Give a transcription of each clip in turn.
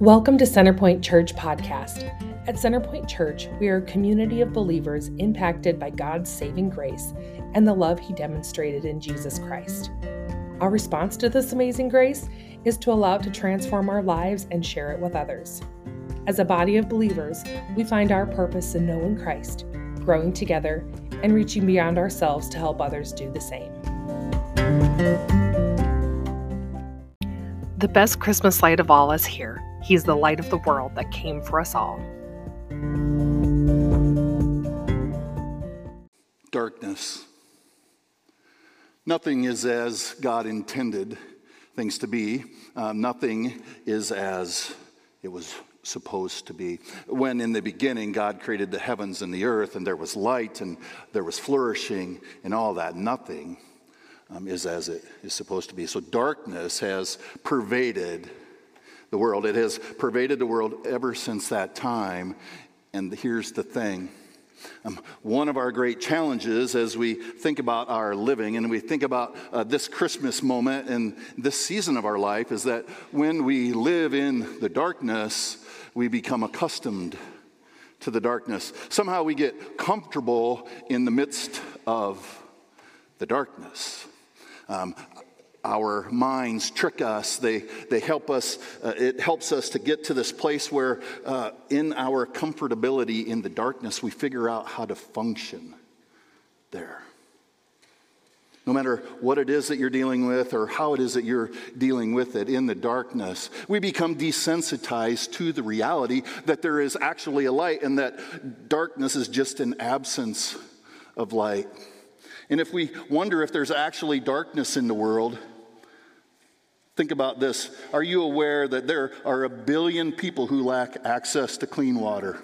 Welcome to Centerpoint Church Podcast. At Centerpoint Church, we are a community of believers impacted by God's saving grace and the love He demonstrated in Jesus Christ. Our response to this amazing grace is to allow it to transform our lives and share it with others. As a body of believers, we find our purpose in knowing Christ, growing together, and reaching beyond ourselves to help others do the same. The best Christmas light of all is here. He's the light of the world that came for us all. Darkness. Nothing is as God intended things to be. Um, nothing is as it was supposed to be. When in the beginning God created the heavens and the earth, and there was light and there was flourishing and all that, nothing um, is as it is supposed to be. So darkness has pervaded the world. It has pervaded the world ever since that time. And here's the thing. Um, one of our great challenges as we think about our living and we think about uh, this Christmas moment and this season of our life is that when we live in the darkness, we become accustomed to the darkness. Somehow we get comfortable in the midst of the darkness. Um, our minds trick us. They, they help us, uh, it helps us to get to this place where, uh, in our comfortability in the darkness, we figure out how to function there. No matter what it is that you're dealing with or how it is that you're dealing with it in the darkness, we become desensitized to the reality that there is actually a light and that darkness is just an absence of light. And if we wonder if there's actually darkness in the world, Think about this. Are you aware that there are a billion people who lack access to clean water?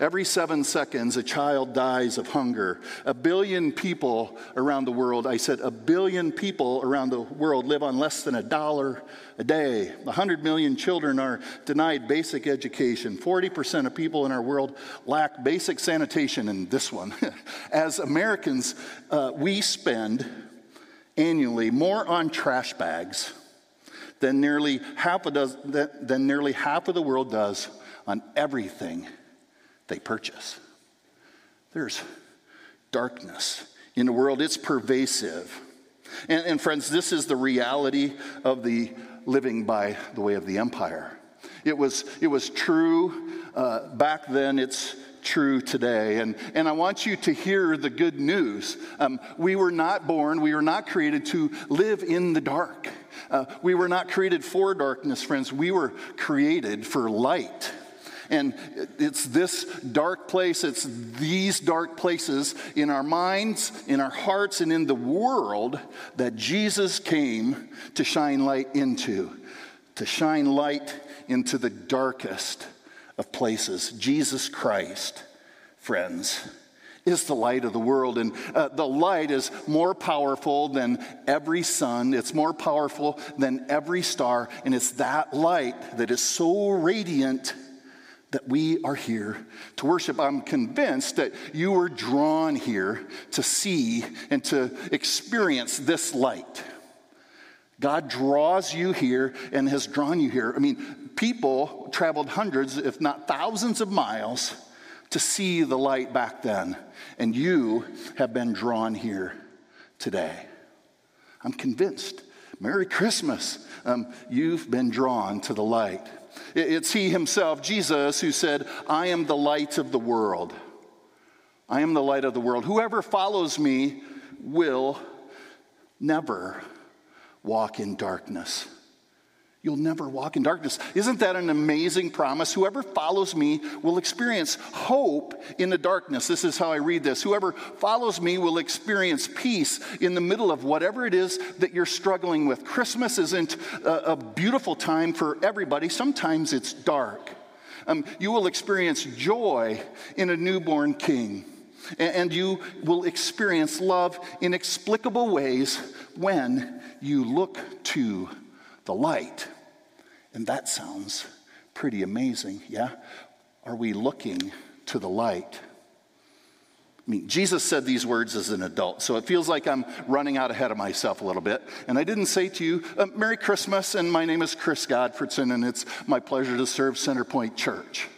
Every seven seconds, a child dies of hunger. A billion people around the world, I said a billion people around the world live on less than a dollar a day. 100 million children are denied basic education. 40% of people in our world lack basic sanitation, and this one. As Americans, uh, we spend annually more on trash bags than nearly half of does, than nearly half of the world does on everything they purchase. There's darkness in the world, it's pervasive. And, and, friends, this is the reality of the living by the way of the empire. It was, it was true uh, back then, it's true today. And, and I want you to hear the good news. Um, we were not born, we were not created to live in the dark. Uh, we were not created for darkness, friends. We were created for light. And it's this dark place, it's these dark places in our minds, in our hearts, and in the world that Jesus came to shine light into, to shine light into the darkest of places. Jesus Christ, friends is the light of the world. And uh, the light is more powerful than every sun, it's more powerful than every star. And it's that light that is so radiant that we are here to worship. I'm convinced that you were drawn here to see and to experience this light. God draws you here and has drawn you here. I mean, people traveled hundreds, if not thousands of miles to see the light back then, and you have been drawn here today. I'm convinced. Merry Christmas. Um, you've been drawn to the light. It's He Himself, Jesus, who said, I am the light of the world. I am the light of the world. Whoever follows me will never walk in darkness You'll never walk in darkness. Isn't that an amazing promise? Whoever follows me will experience hope in the darkness. This is how I read this. Whoever follows me will experience peace in the middle of whatever it is that you're struggling with. Christmas isn't a, a beautiful time for everybody, sometimes it's dark. Um, you will experience joy in a newborn king. And you will experience love in inexplicable ways when you look to the light. And that sounds pretty amazing, yeah? Are we looking to the light? I mean, Jesus said these words as an adult, so it feels like I'm running out ahead of myself a little bit. And I didn't say to you, uh, Merry Christmas, and my name is Chris Godfredson, and it's my pleasure to serve Centerpoint Church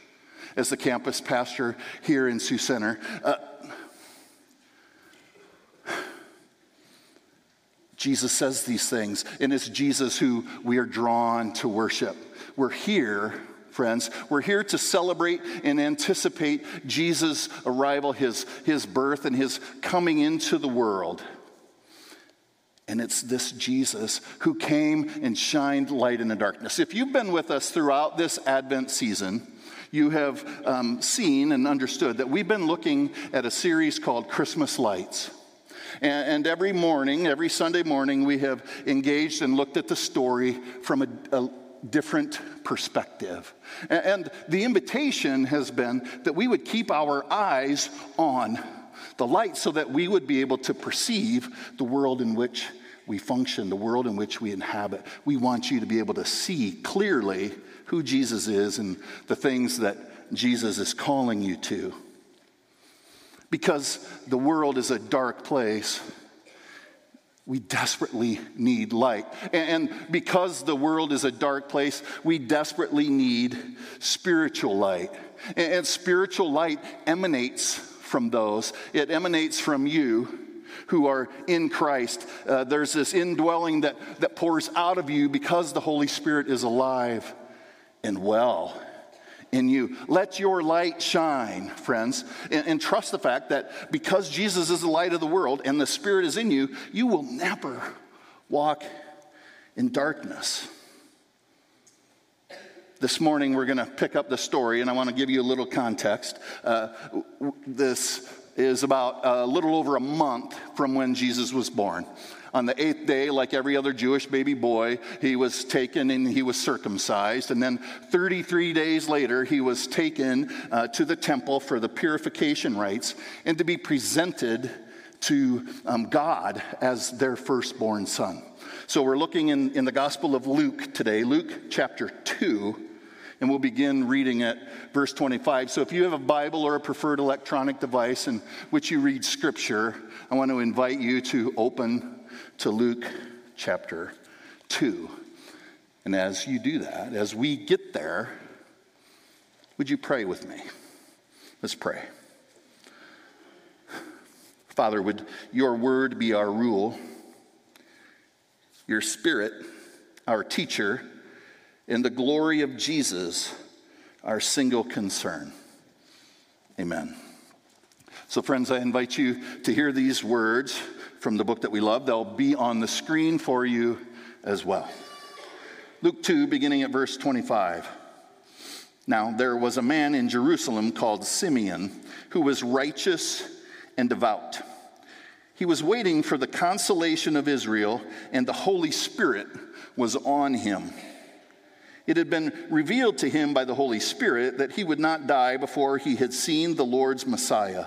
as the campus pastor here in Sioux Center. Uh, Jesus says these things, and it's Jesus who we are drawn to worship. We're here friends. We're here to celebrate and anticipate Jesus' arrival, his, his birth, and his coming into the world. And it's this Jesus who came and shined light in the darkness. If you've been with us throughout this Advent season, you have um, seen and understood that we've been looking at a series called Christmas Lights. And, and, every morning, every Sunday morning, we have engaged and looked at the story from a, a, different perspective. And the invitation has been that we would keep our eyes on the light so that we would be able to perceive the world in which we function, the world in which we inhabit. We want you to be able to see clearly who Jesus is and the things that Jesus is calling you to. Because the world is a dark place we desperately need light. And because the world is a dark place, we desperately need spiritual light. And spiritual light emanates from those, it emanates from you who are in Christ. Uh, there's this indwelling that, that pours out of you because the Holy Spirit is alive and well in you. Let your light shine, friends, and, and, trust the fact that because Jesus is the light of the world and the Spirit is in you, you will never walk in darkness. This morning, we're going to pick up the story, and I want to give you a little context. Uh, this is about a little over a month from when Jesus was born. On the eighth day, like every other Jewish baby boy, he was taken and he was circumcised. And then 33 days later, he was taken uh, to the temple for the purification rites and to be presented to um, God as their firstborn son. So we're looking in, in the Gospel of Luke today, Luke chapter 2 and we'll begin reading at verse 25. So if you have a Bible or a preferred electronic device in which you read Scripture, I want to invite you to open to Luke chapter 2. And as you do that, as we get there, would you pray with me? Let's pray. Father, would your word be our rule, your spirit, our teacher, and the glory of Jesus, our single concern. Amen. So, friends, I invite you to hear these words from the book that we love. They'll be on the screen for you as well. Luke 2, beginning at verse 25. Now, there was a man in Jerusalem called Simeon who was righteous and devout. He was waiting for the consolation of Israel, and the Holy Spirit was on him. It had been revealed to him by the Holy Spirit that he would not die before he had seen the Lord's Messiah.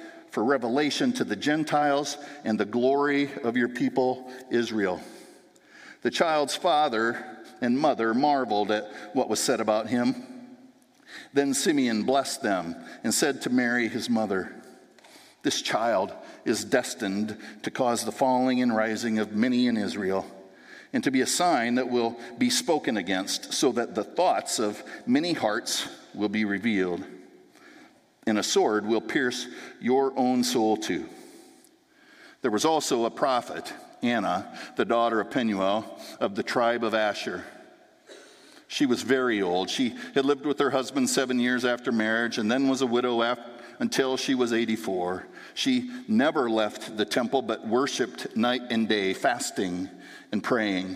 for revelation to the Gentiles and the glory of your people Israel. The child's father and mother marveled at what was said about him. Then Simeon blessed them and said to Mary, his mother, This child is destined to cause the falling and rising of many in Israel, and to be a sign that will be spoken against, so that the thoughts of many hearts will be revealed and a sword will pierce your own soul too. There was also a prophet, Anna, the daughter of Penuel of the tribe of Asher. She was very old. She had lived with her husband seven years after marriage and then was a widow after, until she was 84. She never left the temple but worshiped night and day, fasting and praying.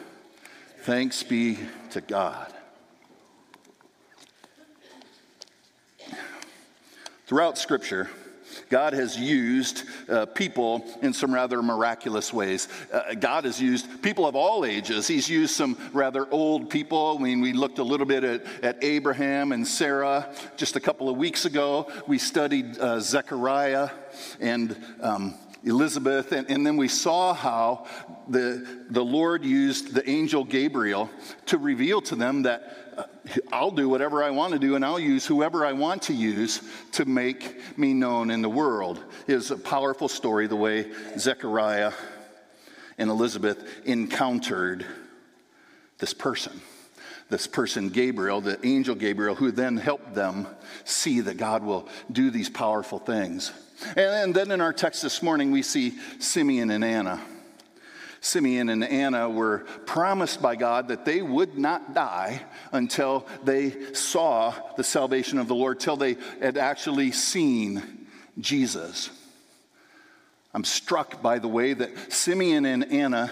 Thanks be to God. Throughout Scripture, God has used uh, people in some rather miraculous ways. Uh, God has used people of all ages. He's used some rather old people. I mean, we looked a little bit at, at Abraham and Sarah just a couple of weeks ago. We studied uh, Zechariah and um, Elizabeth, and, and, then we saw how the, the Lord used the angel Gabriel to reveal to them that uh, I'll do whatever I want to do, and I'll use whoever I want to use to make me known in the world. Is a powerful story the way Zechariah and Elizabeth encountered this person. This person, Gabriel, the angel Gabriel, who then helped them see that God will do these powerful things. And then in our text this morning, we see Simeon and Anna. Simeon and Anna were promised by God that they would not die until they saw the salvation of the Lord, till they had actually seen Jesus. I'm struck by the way that Simeon and Anna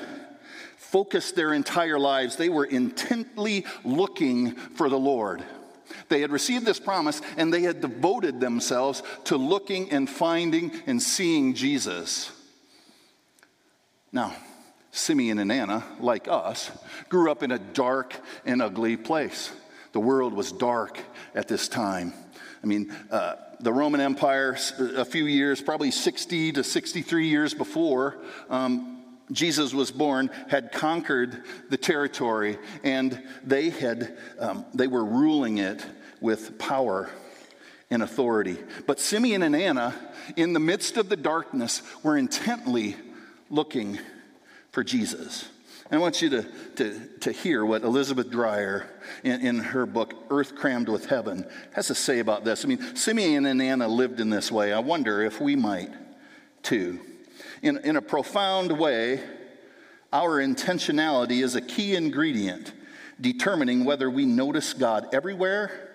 focused their entire lives. They were intently looking for the Lord. They had received this promise and they had devoted themselves to looking and finding and seeing Jesus. Now, Simeon and Anna, like us, grew up in a dark and ugly place. The world was dark at this time. I mean, uh, the Roman Empire, a few years, probably 60 to 63 years before um, Jesus was born, had conquered the territory, and they had um, they were ruling it with power and authority. But Simeon and Anna, in the midst of the darkness, were intently looking for Jesus. And I want you to, to, to hear what Elizabeth Dreyer, in, in her book, Earth Crammed with Heaven, has to say about this. I mean, Simeon and Anna lived in this way. I wonder if we might too. In, in a profound way, our intentionality is a key ingredient determining whether we notice God everywhere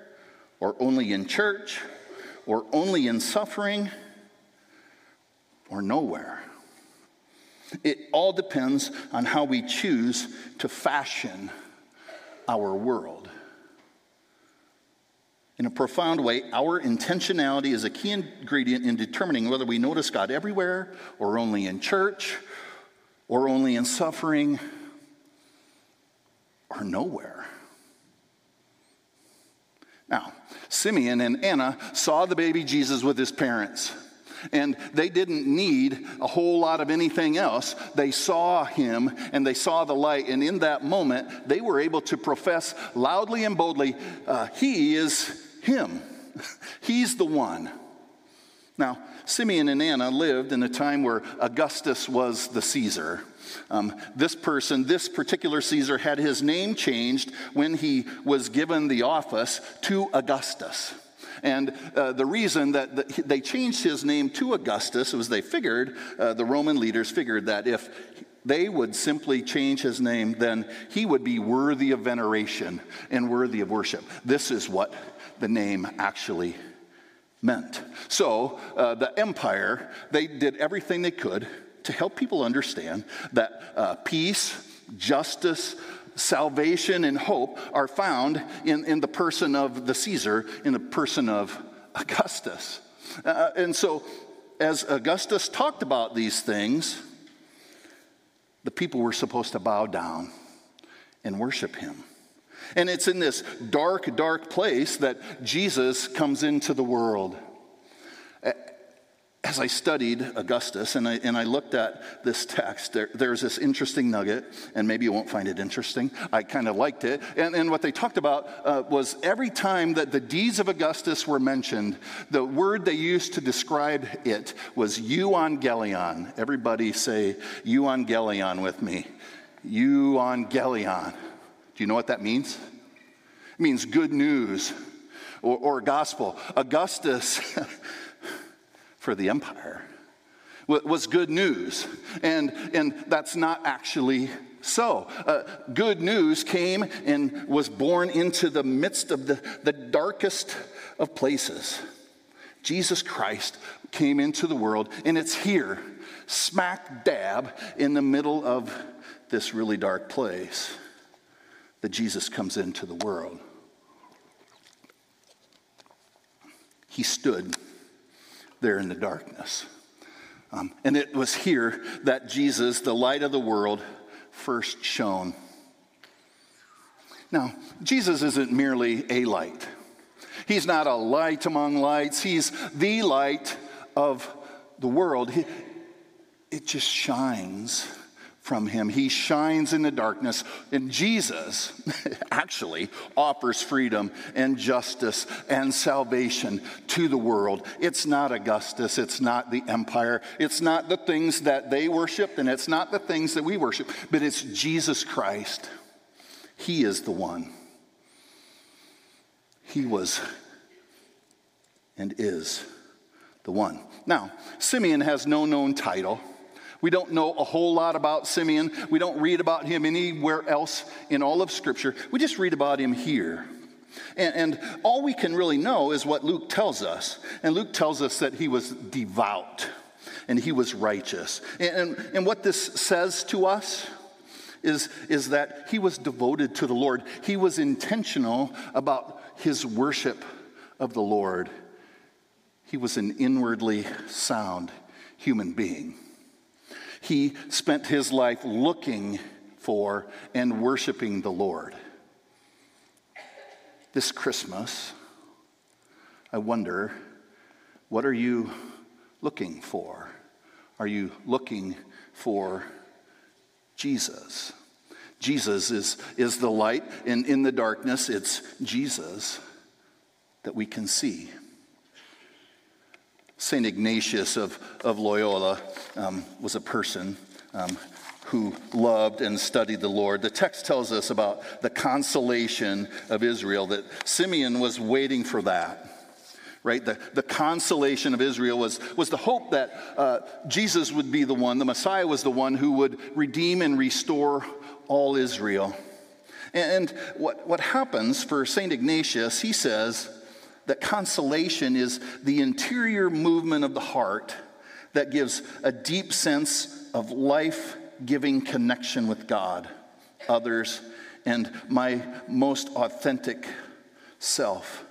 or only in church, or only in suffering, or nowhere. It all depends on how we choose to fashion our world. In a profound way, our intentionality is a key ingredient in determining whether we notice God everywhere, or only in church, or only in suffering, or nowhere. Now, Simeon and Anna saw the baby Jesus with his parents. And they didn't need a whole lot of anything else. They saw him and they saw the light. And in that moment, they were able to profess loudly and boldly, uh, He is him. He's the one. Now, Simeon and Anna lived in a time where Augustus was the Caesar. Um, this person, this particular Caesar, had his name changed when he was given the office to Augustus. And uh, the reason that the, they changed his name to Augustus was they figured, uh, the Roman leaders figured that if they would simply change his name, then he would be worthy of veneration and worthy of worship. This is what the name actually meant. So uh, the empire, they did everything they could to help people understand that uh, peace, justice, salvation, and hope are found in, in the person of the Caesar, in the person of Augustus. Uh, and so, as Augustus talked about these things, the people were supposed to bow down and worship him. And it's in this dark, dark place that Jesus comes into the world as I studied Augustus and I, and I looked at this text, there, there's this interesting nugget, and maybe you won't find it interesting. I kind of liked it. And, and what they talked about uh, was every time that the deeds of Augustus were mentioned, the word they used to describe it was euangelion. Everybody say euangelion with me. Euangelion. Do you know what that means? It means good news or, or gospel. Augustus. for the empire was good news. And, and that's not actually so. Uh, good news came and was born into the midst of the, the darkest of places. Jesus Christ came into the world, and it's here, smack dab in the middle of this really dark place, that Jesus comes into the world. He stood there in the darkness. Um, and it was here that Jesus, the light of the world, first shone. Now, Jesus isn't merely a light. He's not a light among lights. He's the light of the world. It just shines from him. He shines in the darkness. And Jesus actually offers freedom and justice and salvation to the world. It's not Augustus, it's not the empire, it's not the things that they worship, and it's not the things that we worship, but it's Jesus Christ. He is the one. He was and is the one. Now, Simeon has no known title. We don't know a whole lot about Simeon. We don't read about him anywhere else in all of Scripture. We just read about him here. And, and, all we can really know is what Luke tells us. And Luke tells us that he was devout and he was righteous. And, and, and what this says to us is, is that he was devoted to the Lord, he was intentional about his worship of the Lord. He was an inwardly sound human being. He spent his life looking for and worshiping the Lord. This Christmas, I wonder, what are you looking for? Are you looking for Jesus? Jesus is, is the light, and in the darkness, it's Jesus that we can see. St. Ignatius of, of Loyola um, was a person um, who loved and studied the Lord. The text tells us about the consolation of Israel, that Simeon was waiting for that. Right? The, the consolation of Israel was, was the hope that uh, Jesus would be the one, the Messiah was the one who would redeem and restore all Israel. And, and what, what happens for St. Ignatius, he says, that consolation is the interior movement of the heart that gives a deep sense of life giving connection with God, others, and my most authentic self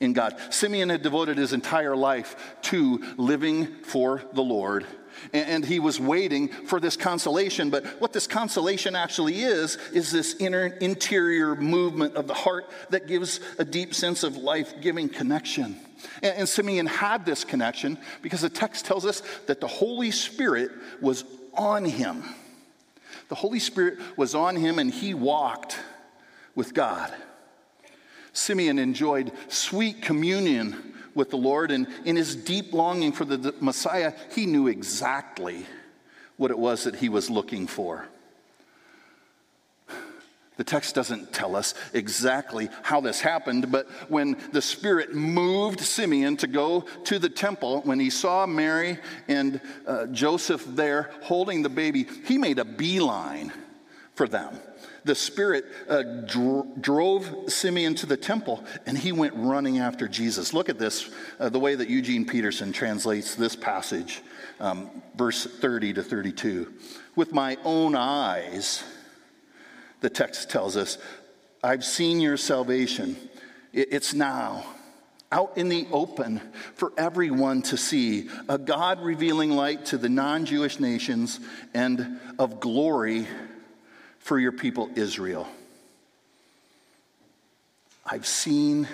in God. Simeon had devoted his entire life to living for the Lord and he was waiting for this consolation. But what this consolation actually is, is this inner interior movement of the heart that gives a deep sense of life giving connection. And, Simeon had this connection because the text tells us that the Holy Spirit was on him. The Holy Spirit was on him and he walked with God. Simeon enjoyed sweet communion with the Lord, and in his deep longing for the Messiah, he knew exactly what it was that he was looking for. The text doesn't tell us exactly how this happened, but when the Spirit moved Simeon to go to the temple, when he saw Mary and uh, Joseph there holding the baby, he made a beeline for them the Spirit uh, dro- drove Simeon to the temple and he went running after Jesus. Look at this, uh, the way that Eugene Peterson translates this passage, um, verse 30 to 32. With my own eyes, the text tells us, I've seen your salvation. It's now out in the open for everyone to see, a God revealing light to the non Jewish nations and of glory for your people Israel. I've seen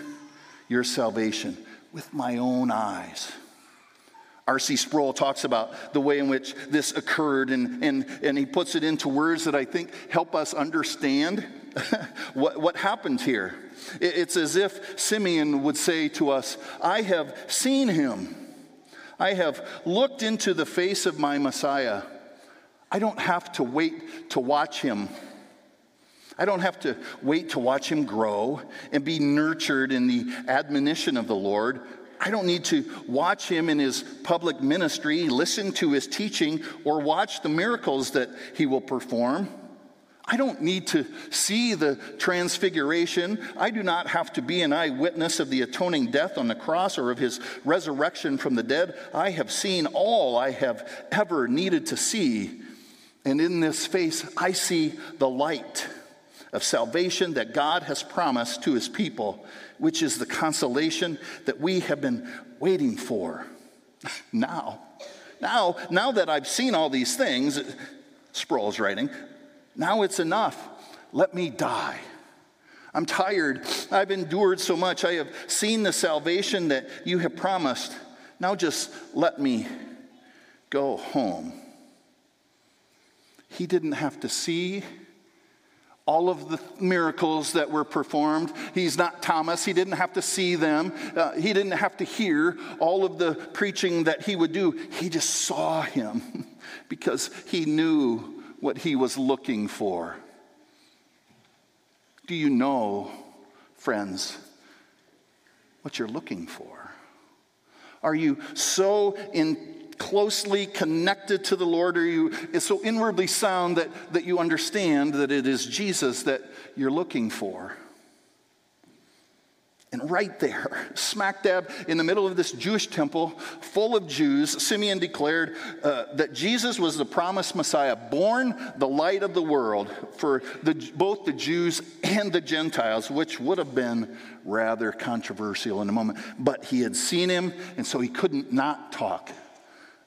your salvation with my own eyes. R.C. Sproul talks about the way in which this occurred, and, and, and he puts it into words that I think help us understand what, what happened here. It's as if Simeon would say to us, I have seen him. I have looked into the face of my Messiah. I don't have to wait to watch him. I don't have to wait to watch him grow and be nurtured in the admonition of the Lord. I don't need to watch him in his public ministry, listen to his teaching, or watch the miracles that he will perform. I don't need to see the transfiguration. I do not have to be an eyewitness of the atoning death on the cross or of his resurrection from the dead. I have seen all I have ever needed to see. And in this face, I see the light of salvation that God has promised to his people, which is the consolation that we have been waiting for. Now, now, now that I've seen all these things, Sproul's writing, now it's enough. Let me die. I'm tired. I've endured so much. I have seen the salvation that you have promised. Now just let me go home. He didn't have to see all of the miracles that were performed. He's not Thomas. He didn't have to see them. Uh, he didn't have to hear all of the preaching that he would do. He just saw him because he knew what he was looking for. Do you know, friends, what you're looking for? Are you so in closely connected to the Lord? Are you is so inwardly sound that, that you understand that it is Jesus that you're looking for? And right there, smack dab in the middle of this Jewish temple full of Jews, Simeon declared uh, that Jesus was the promised Messiah, born the light of the world for the, both the Jews and the Gentiles, which would have been rather controversial in a moment. But he had seen him, and so he couldn't not talk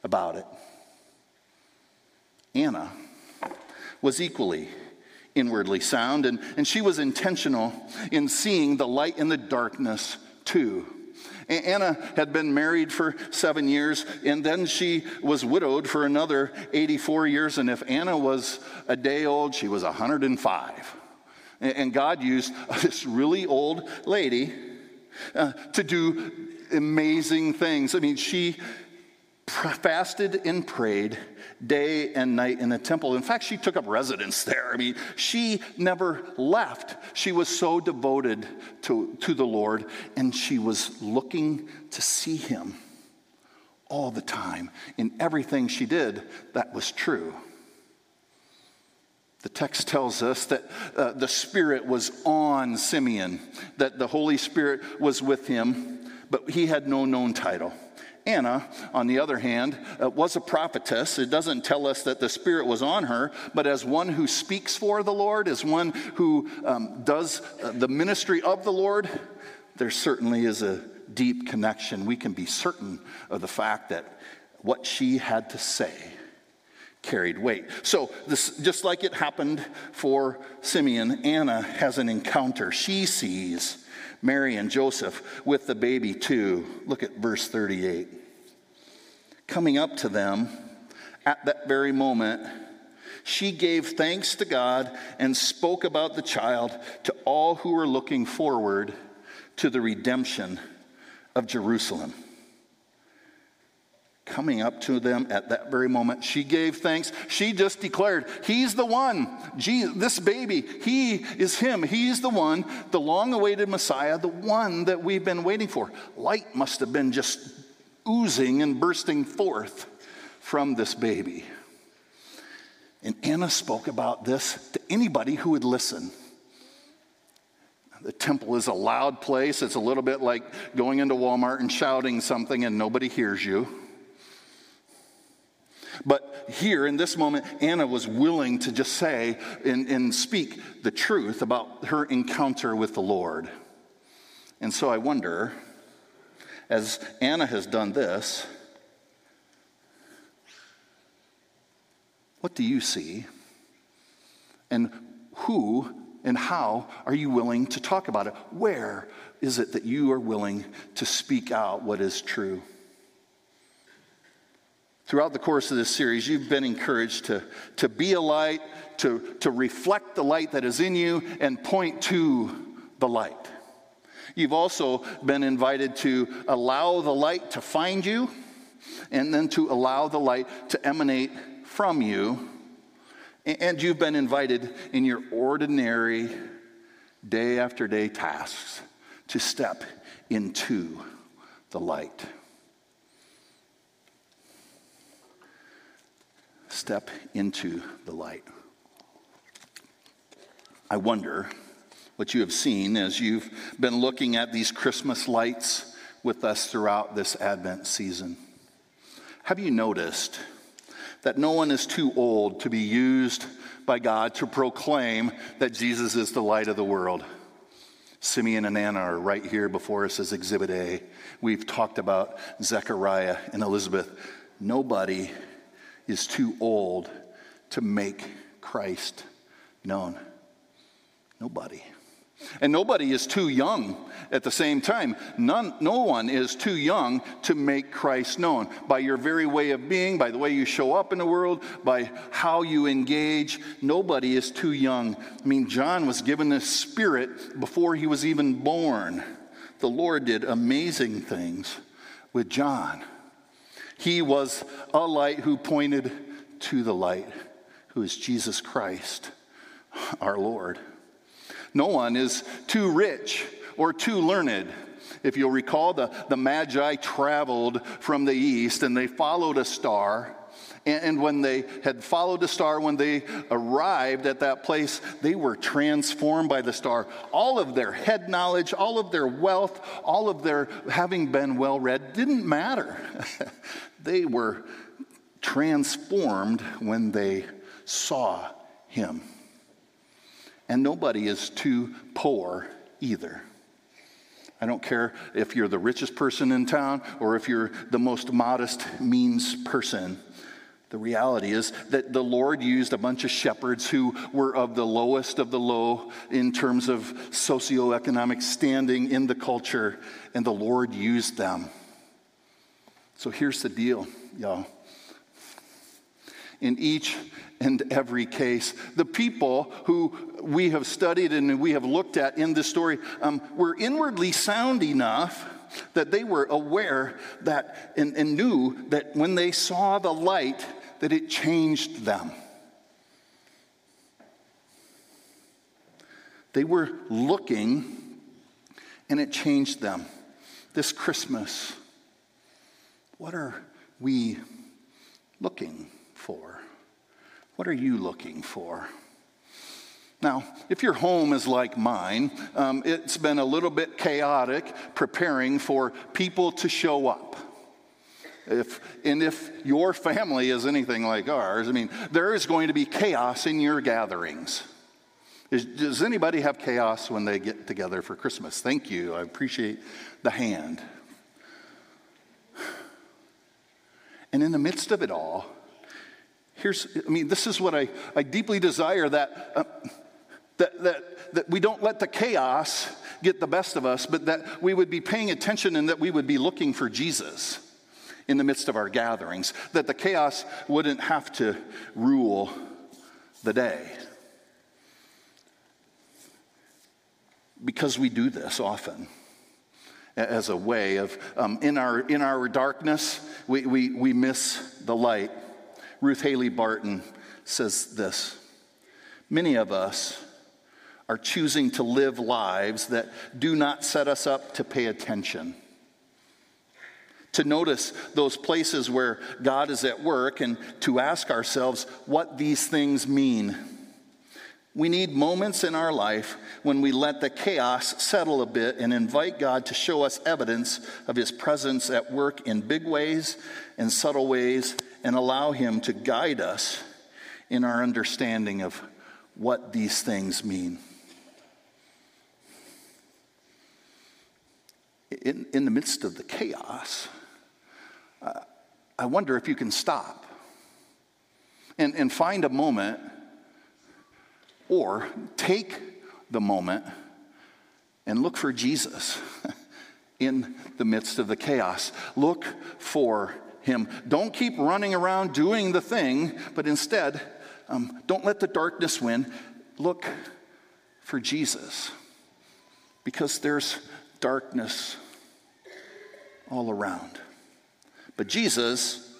about it. Anna was equally inwardly sound, and, and she was intentional in seeing the light in the darkness too. Anna had been married for seven years, and then she was widowed for another 84 years. And if Anna was a day old, she was 105. And God used this really old lady uh, to do amazing things. I mean, she fasted and prayed day and night in the temple. In fact, she took up residence there. I mean, she never left. She was so devoted to, to the Lord, and she was looking to see him all the time. In everything she did, that was true. The text tells us that uh, the Spirit was on Simeon, that the Holy Spirit was with him, but he had no known title. Anna, on the other hand, uh, was a prophetess. It doesn't tell us that the Spirit was on her, but as one who speaks for the Lord, as one who um, does uh, the ministry of the Lord, there certainly is a deep connection. We can be certain of the fact that what she had to say carried weight. So, this, just like it happened for Simeon, Anna has an encounter. She sees Mary and Joseph with the baby too. Look at verse 38. Coming up to them at that very moment, she gave thanks to God and spoke about the child to all who were looking forward to the redemption of Jerusalem coming up to them at that very moment. She gave thanks. She just declared, He's the one. Jesus, this baby, He is Him. He's the one, the long awaited Messiah, the one that we've been waiting for. Light must have been just oozing and bursting forth from this baby. And Anna spoke about this to anybody who would listen. The temple is a loud place. It's a little bit like going into Walmart and shouting something and nobody hears you. But here in this moment, Anna was willing to just say and, and speak the truth about her encounter with the Lord. And so I wonder, as Anna has done this, what do you see? And who and how are you willing to talk about it? Where is it that you are willing to speak out what is true? Throughout the course of this series, you've been encouraged to, to be a light, to, to reflect the light that is in you, and point to the light. You've also been invited to allow the light to find you, and then to allow the light to emanate from you. And you've been invited in your ordinary, day after day tasks to step into the light. Step into the light. I wonder what you have seen as you've been looking at these Christmas lights with us throughout this Advent season. Have you noticed that no one is too old to be used by God to proclaim that Jesus is the light of the world? Simeon and Anna are right here before us as Exhibit A. We've talked about Zechariah and Elizabeth. Nobody is too old to make Christ known. Nobody. And nobody is too young at the same time. None, no one is too young to make Christ known. By your very way of being, by the way you show up in the world, by how you engage, nobody is too young. I mean, John was given the Spirit before he was even born. The Lord did amazing things with John. He was a light who pointed to the light, who is Jesus Christ, our Lord. No one is too rich or too learned. If you'll recall, the, the Magi traveled from the east and they followed a star. And, when they had followed the star, when they arrived at that place, they were transformed by the star. All of their head knowledge, all of their wealth, all of their having been well read didn't matter. they were transformed when they saw him. And nobody is too poor either. I don't care if you're the richest person in town or if you're the most modest means person. The reality is that the Lord used a bunch of shepherds who were of the lowest of the low in terms of socioeconomic standing in the culture, and the Lord used them. So here's the deal, y'all. In each and every case. The people who we have studied and we have looked at in this story um, were inwardly sound enough that they were aware that and, and knew that when they saw the light that it changed them. They were looking and it changed them. This christmas what are we looking for? What are you looking for? Now, if your home is like mine, um, it's been a little bit chaotic preparing for people to show up. If, and if your family is anything like ours, I mean, there is going to be chaos in your gatherings. Is, does anybody have chaos when they get together for Christmas? Thank you. I appreciate the hand. And in the midst of it all, here's, I mean, this is what I, I deeply desire that, uh, that, that, that we don't let the chaos get the best of us, but that we would be paying attention and that we would be looking for Jesus in the midst of our gatherings, that the chaos wouldn't have to rule the day. Because we do this often as a way of, um, in, our, in our darkness, we, we, we miss the light. Ruth Haley Barton says this Many of us are choosing to live lives that do not set us up to pay attention. To notice those places where God is at work and to ask ourselves what these things mean. We need moments in our life when we let the chaos settle a bit and invite God to show us evidence of His presence at work in big ways and subtle ways and allow Him to guide us in our understanding of what these things mean. In, in the midst of the chaos, uh, I wonder if you can stop and, and find a moment or take the moment and look for Jesus in the midst of the chaos. Look for him. Don't keep running around doing the thing, but instead, um, don't let the darkness win. Look for Jesus because there's darkness all around. But Jesus,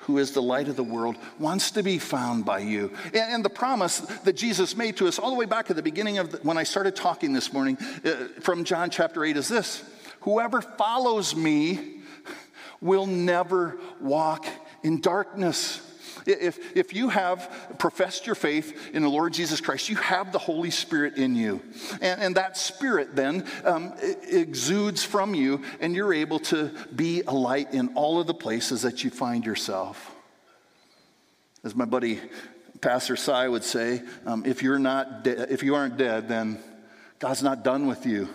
who is the light of the world, wants to be found by you. And, the promise that Jesus made to us all the way back at the beginning of the, when I started talking this morning uh, from John chapter 8 is this Whoever follows me will never walk in darkness. If, if you have professed your faith in the Lord Jesus Christ, you have the Holy Spirit in you. And, and that Spirit then um, exudes from you, and you're able to be a light in all of the places that you find yourself. As my buddy Pastor Sai would say, um, if, you're not de- if you aren't dead, then God's not done with you.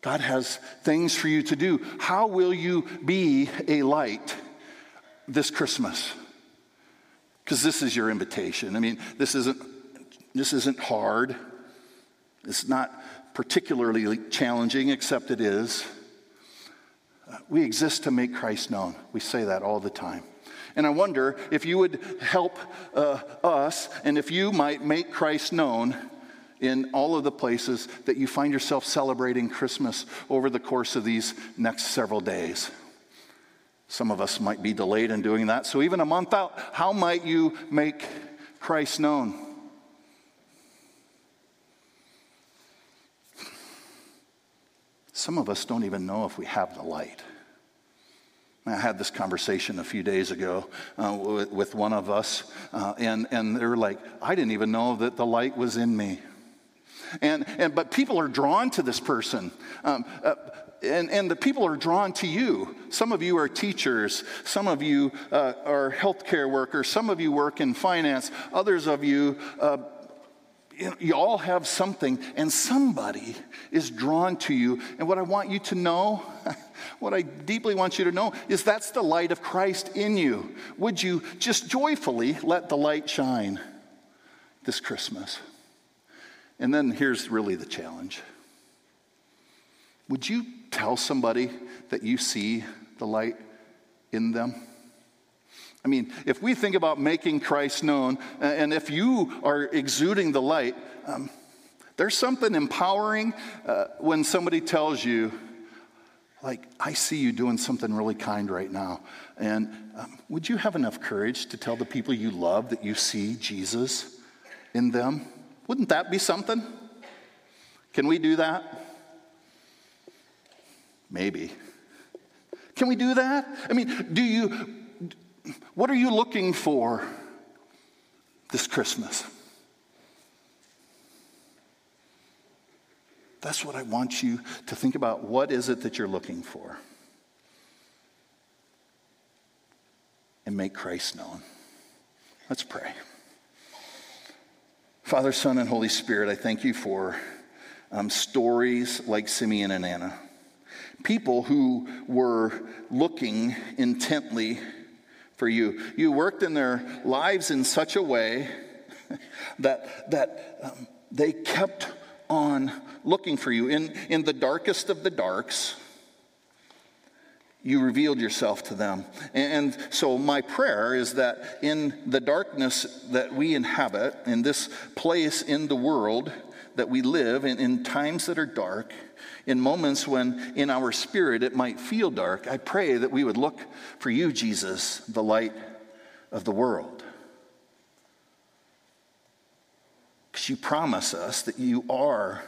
God has things for you to do. How will you be a light this Christmas? Because this is your invitation. I mean, this isn't, this isn't hard. It's not particularly challenging, except it is. We exist to make Christ known. We say that all the time. And I wonder if you would help uh, us and if you might make Christ known in all of the places that you find yourself celebrating Christmas over the course of these next several days. Some of us might be delayed in doing that. So, even a month out, how might you make Christ known? Some of us don't even know if we have the light. I had this conversation a few days ago uh, with, one of us, uh, and, and they're like, I didn't even know that the light was in me. And, and, but people are drawn to this person. Um, uh, and, and the people are drawn to you. Some of you are teachers. Some of you uh, are healthcare workers. Some of you work in finance. Others of you, uh, you, you all have something, and somebody is drawn to you. And what I want you to know, what I deeply want you to know, is that's the light of Christ in you. Would you just joyfully let the light shine this Christmas? And then here's really the challenge Would you tell somebody that you see the light in them? I mean, if we think about making Christ known, and if you are exuding the light, um, there's something empowering uh, when somebody tells you, like, I see you doing something really kind right now. And um, would you have enough courage to tell the people you love that you see Jesus in them? Wouldn't that be something? Can we do that? Maybe. Can we do that? I mean, do you, what are you looking for this Christmas? That's what I want you to think about. What is it that you're looking for? And make Christ known. Let's pray. Father, Son, and Holy Spirit, I thank you for um, stories like Simeon and Anna. People who were looking intently for you. You worked in their lives in such a way that, that um, they kept on looking for you. In, in the darkest of the darks, you revealed yourself to them. And so, my prayer is that in the darkness that we inhabit, in this place in the world that we live, in, in times that are dark, in moments when in our spirit it might feel dark, I pray that we would look for you, Jesus, the light of the world. Because you promise us that you are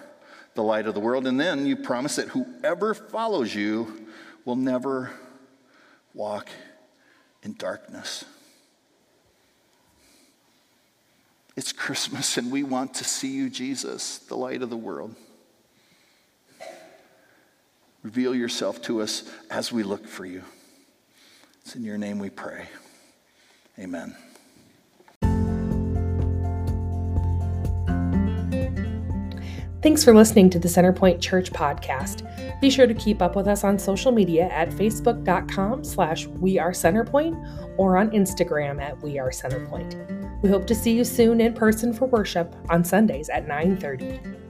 the light of the world, and then you promise that whoever follows you will never walk in darkness. It's Christmas, and we want to see you, Jesus, the light of the world. Reveal yourself to us as we look for you. It's in your name we pray. Amen. Thanks for listening to the Centerpoint Church podcast. Be sure to keep up with us on social media at facebook.com slash we are centerpoint or on Instagram at we are centerpoint. We hope to see you soon in person for worship on Sundays at 930.